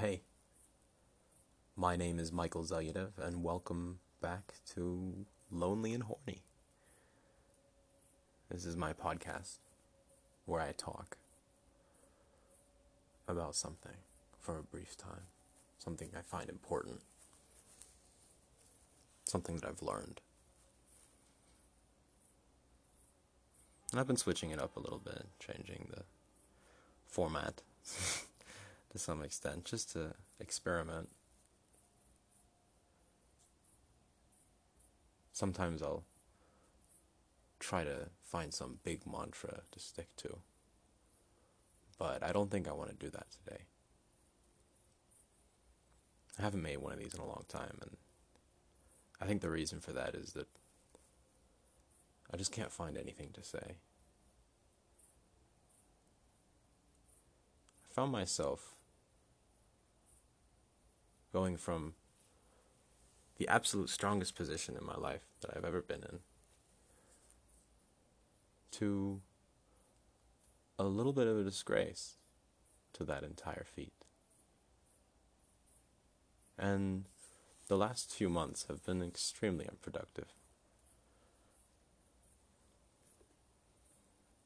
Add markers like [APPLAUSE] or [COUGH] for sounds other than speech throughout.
Hey, my name is Michael Zaydev, and welcome back to Lonely and Horny. This is my podcast where I talk about something for a brief time, something I find important, something that I've learned. And I've been switching it up a little bit, changing the format [LAUGHS] to some extent, just to experiment. Sometimes I'll try to find some big mantra to stick to, but I don't think I want to do that today. I haven't made one of these in a long time, and I think the reason for that is that I just can't find anything to say. I found myself going from the absolute strongest position in my life that I've ever been in to a little bit of a disgrace to that entire feat. And the last few months have been extremely unproductive.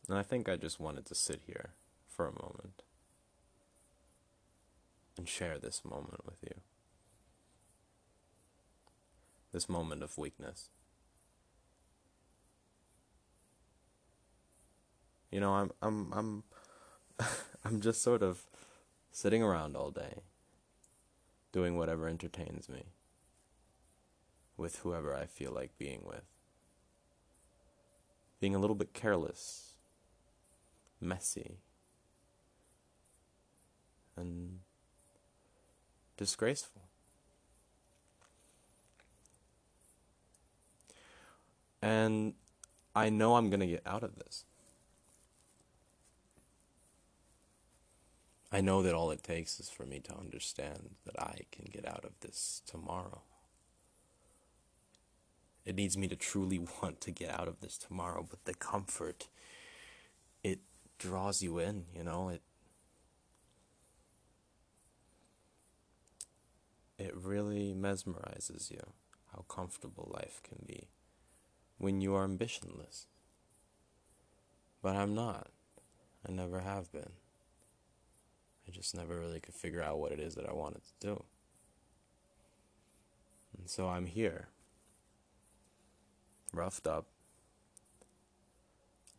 And I think I just wanted to sit here for a moment and share this moment with you. This moment of weakness. You know, I'm I'm I'm [LAUGHS] I'm just sort of sitting around all day doing whatever entertains me with whoever I feel like being with. Being a little bit careless messy, and disgraceful. And I know I'm going to get out of this. I know that all it takes is for me to understand that I can get out of this tomorrow. It needs me to truly [LAUGHS] want to get out of this tomorrow, but the comfort, it draws you in, you know, it it really mesmerizes you how comfortable life can be when you are ambitionless. But I'm not. I never have been. I just never really could figure out what it is that I wanted to do. And so I'm here, roughed up,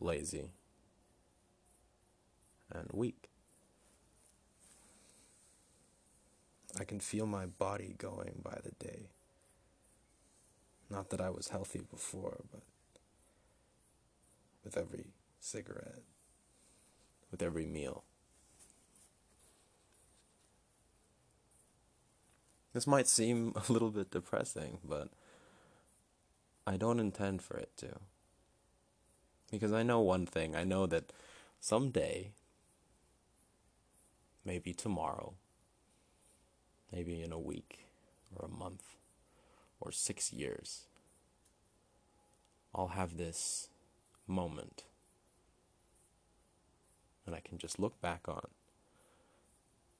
lazy, and weak. I can feel my body going by the day. Not that I was healthy before, but with every cigarette, with every meal. This might seem [LAUGHS] a little bit depressing, but I don't intend for it to. Because I know one thing I know that someday maybe tomorrow, maybe in a week or a month or six years, I'll have this moment and I can just look back on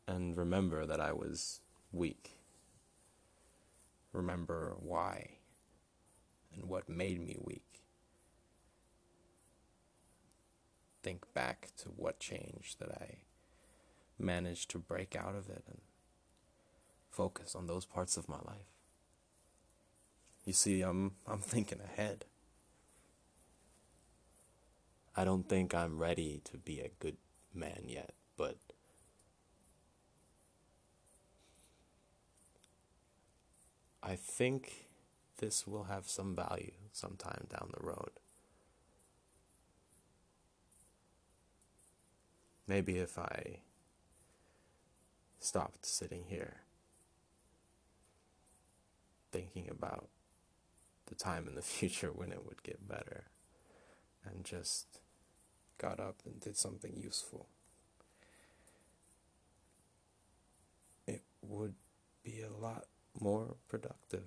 and remember that I was weak. Remember why and what made me weak. Think back to what changed that I managed to break out of it and focus on those parts of my life. You see, I'm I'm thinking ahead. I don't think I'm ready to be a good man yet, but I think this will have some value sometime down the road. Maybe if I stopped sitting here thinking about the time in the [LAUGHS] future when it would get better and just got up and did something useful. It would be a lot more productive.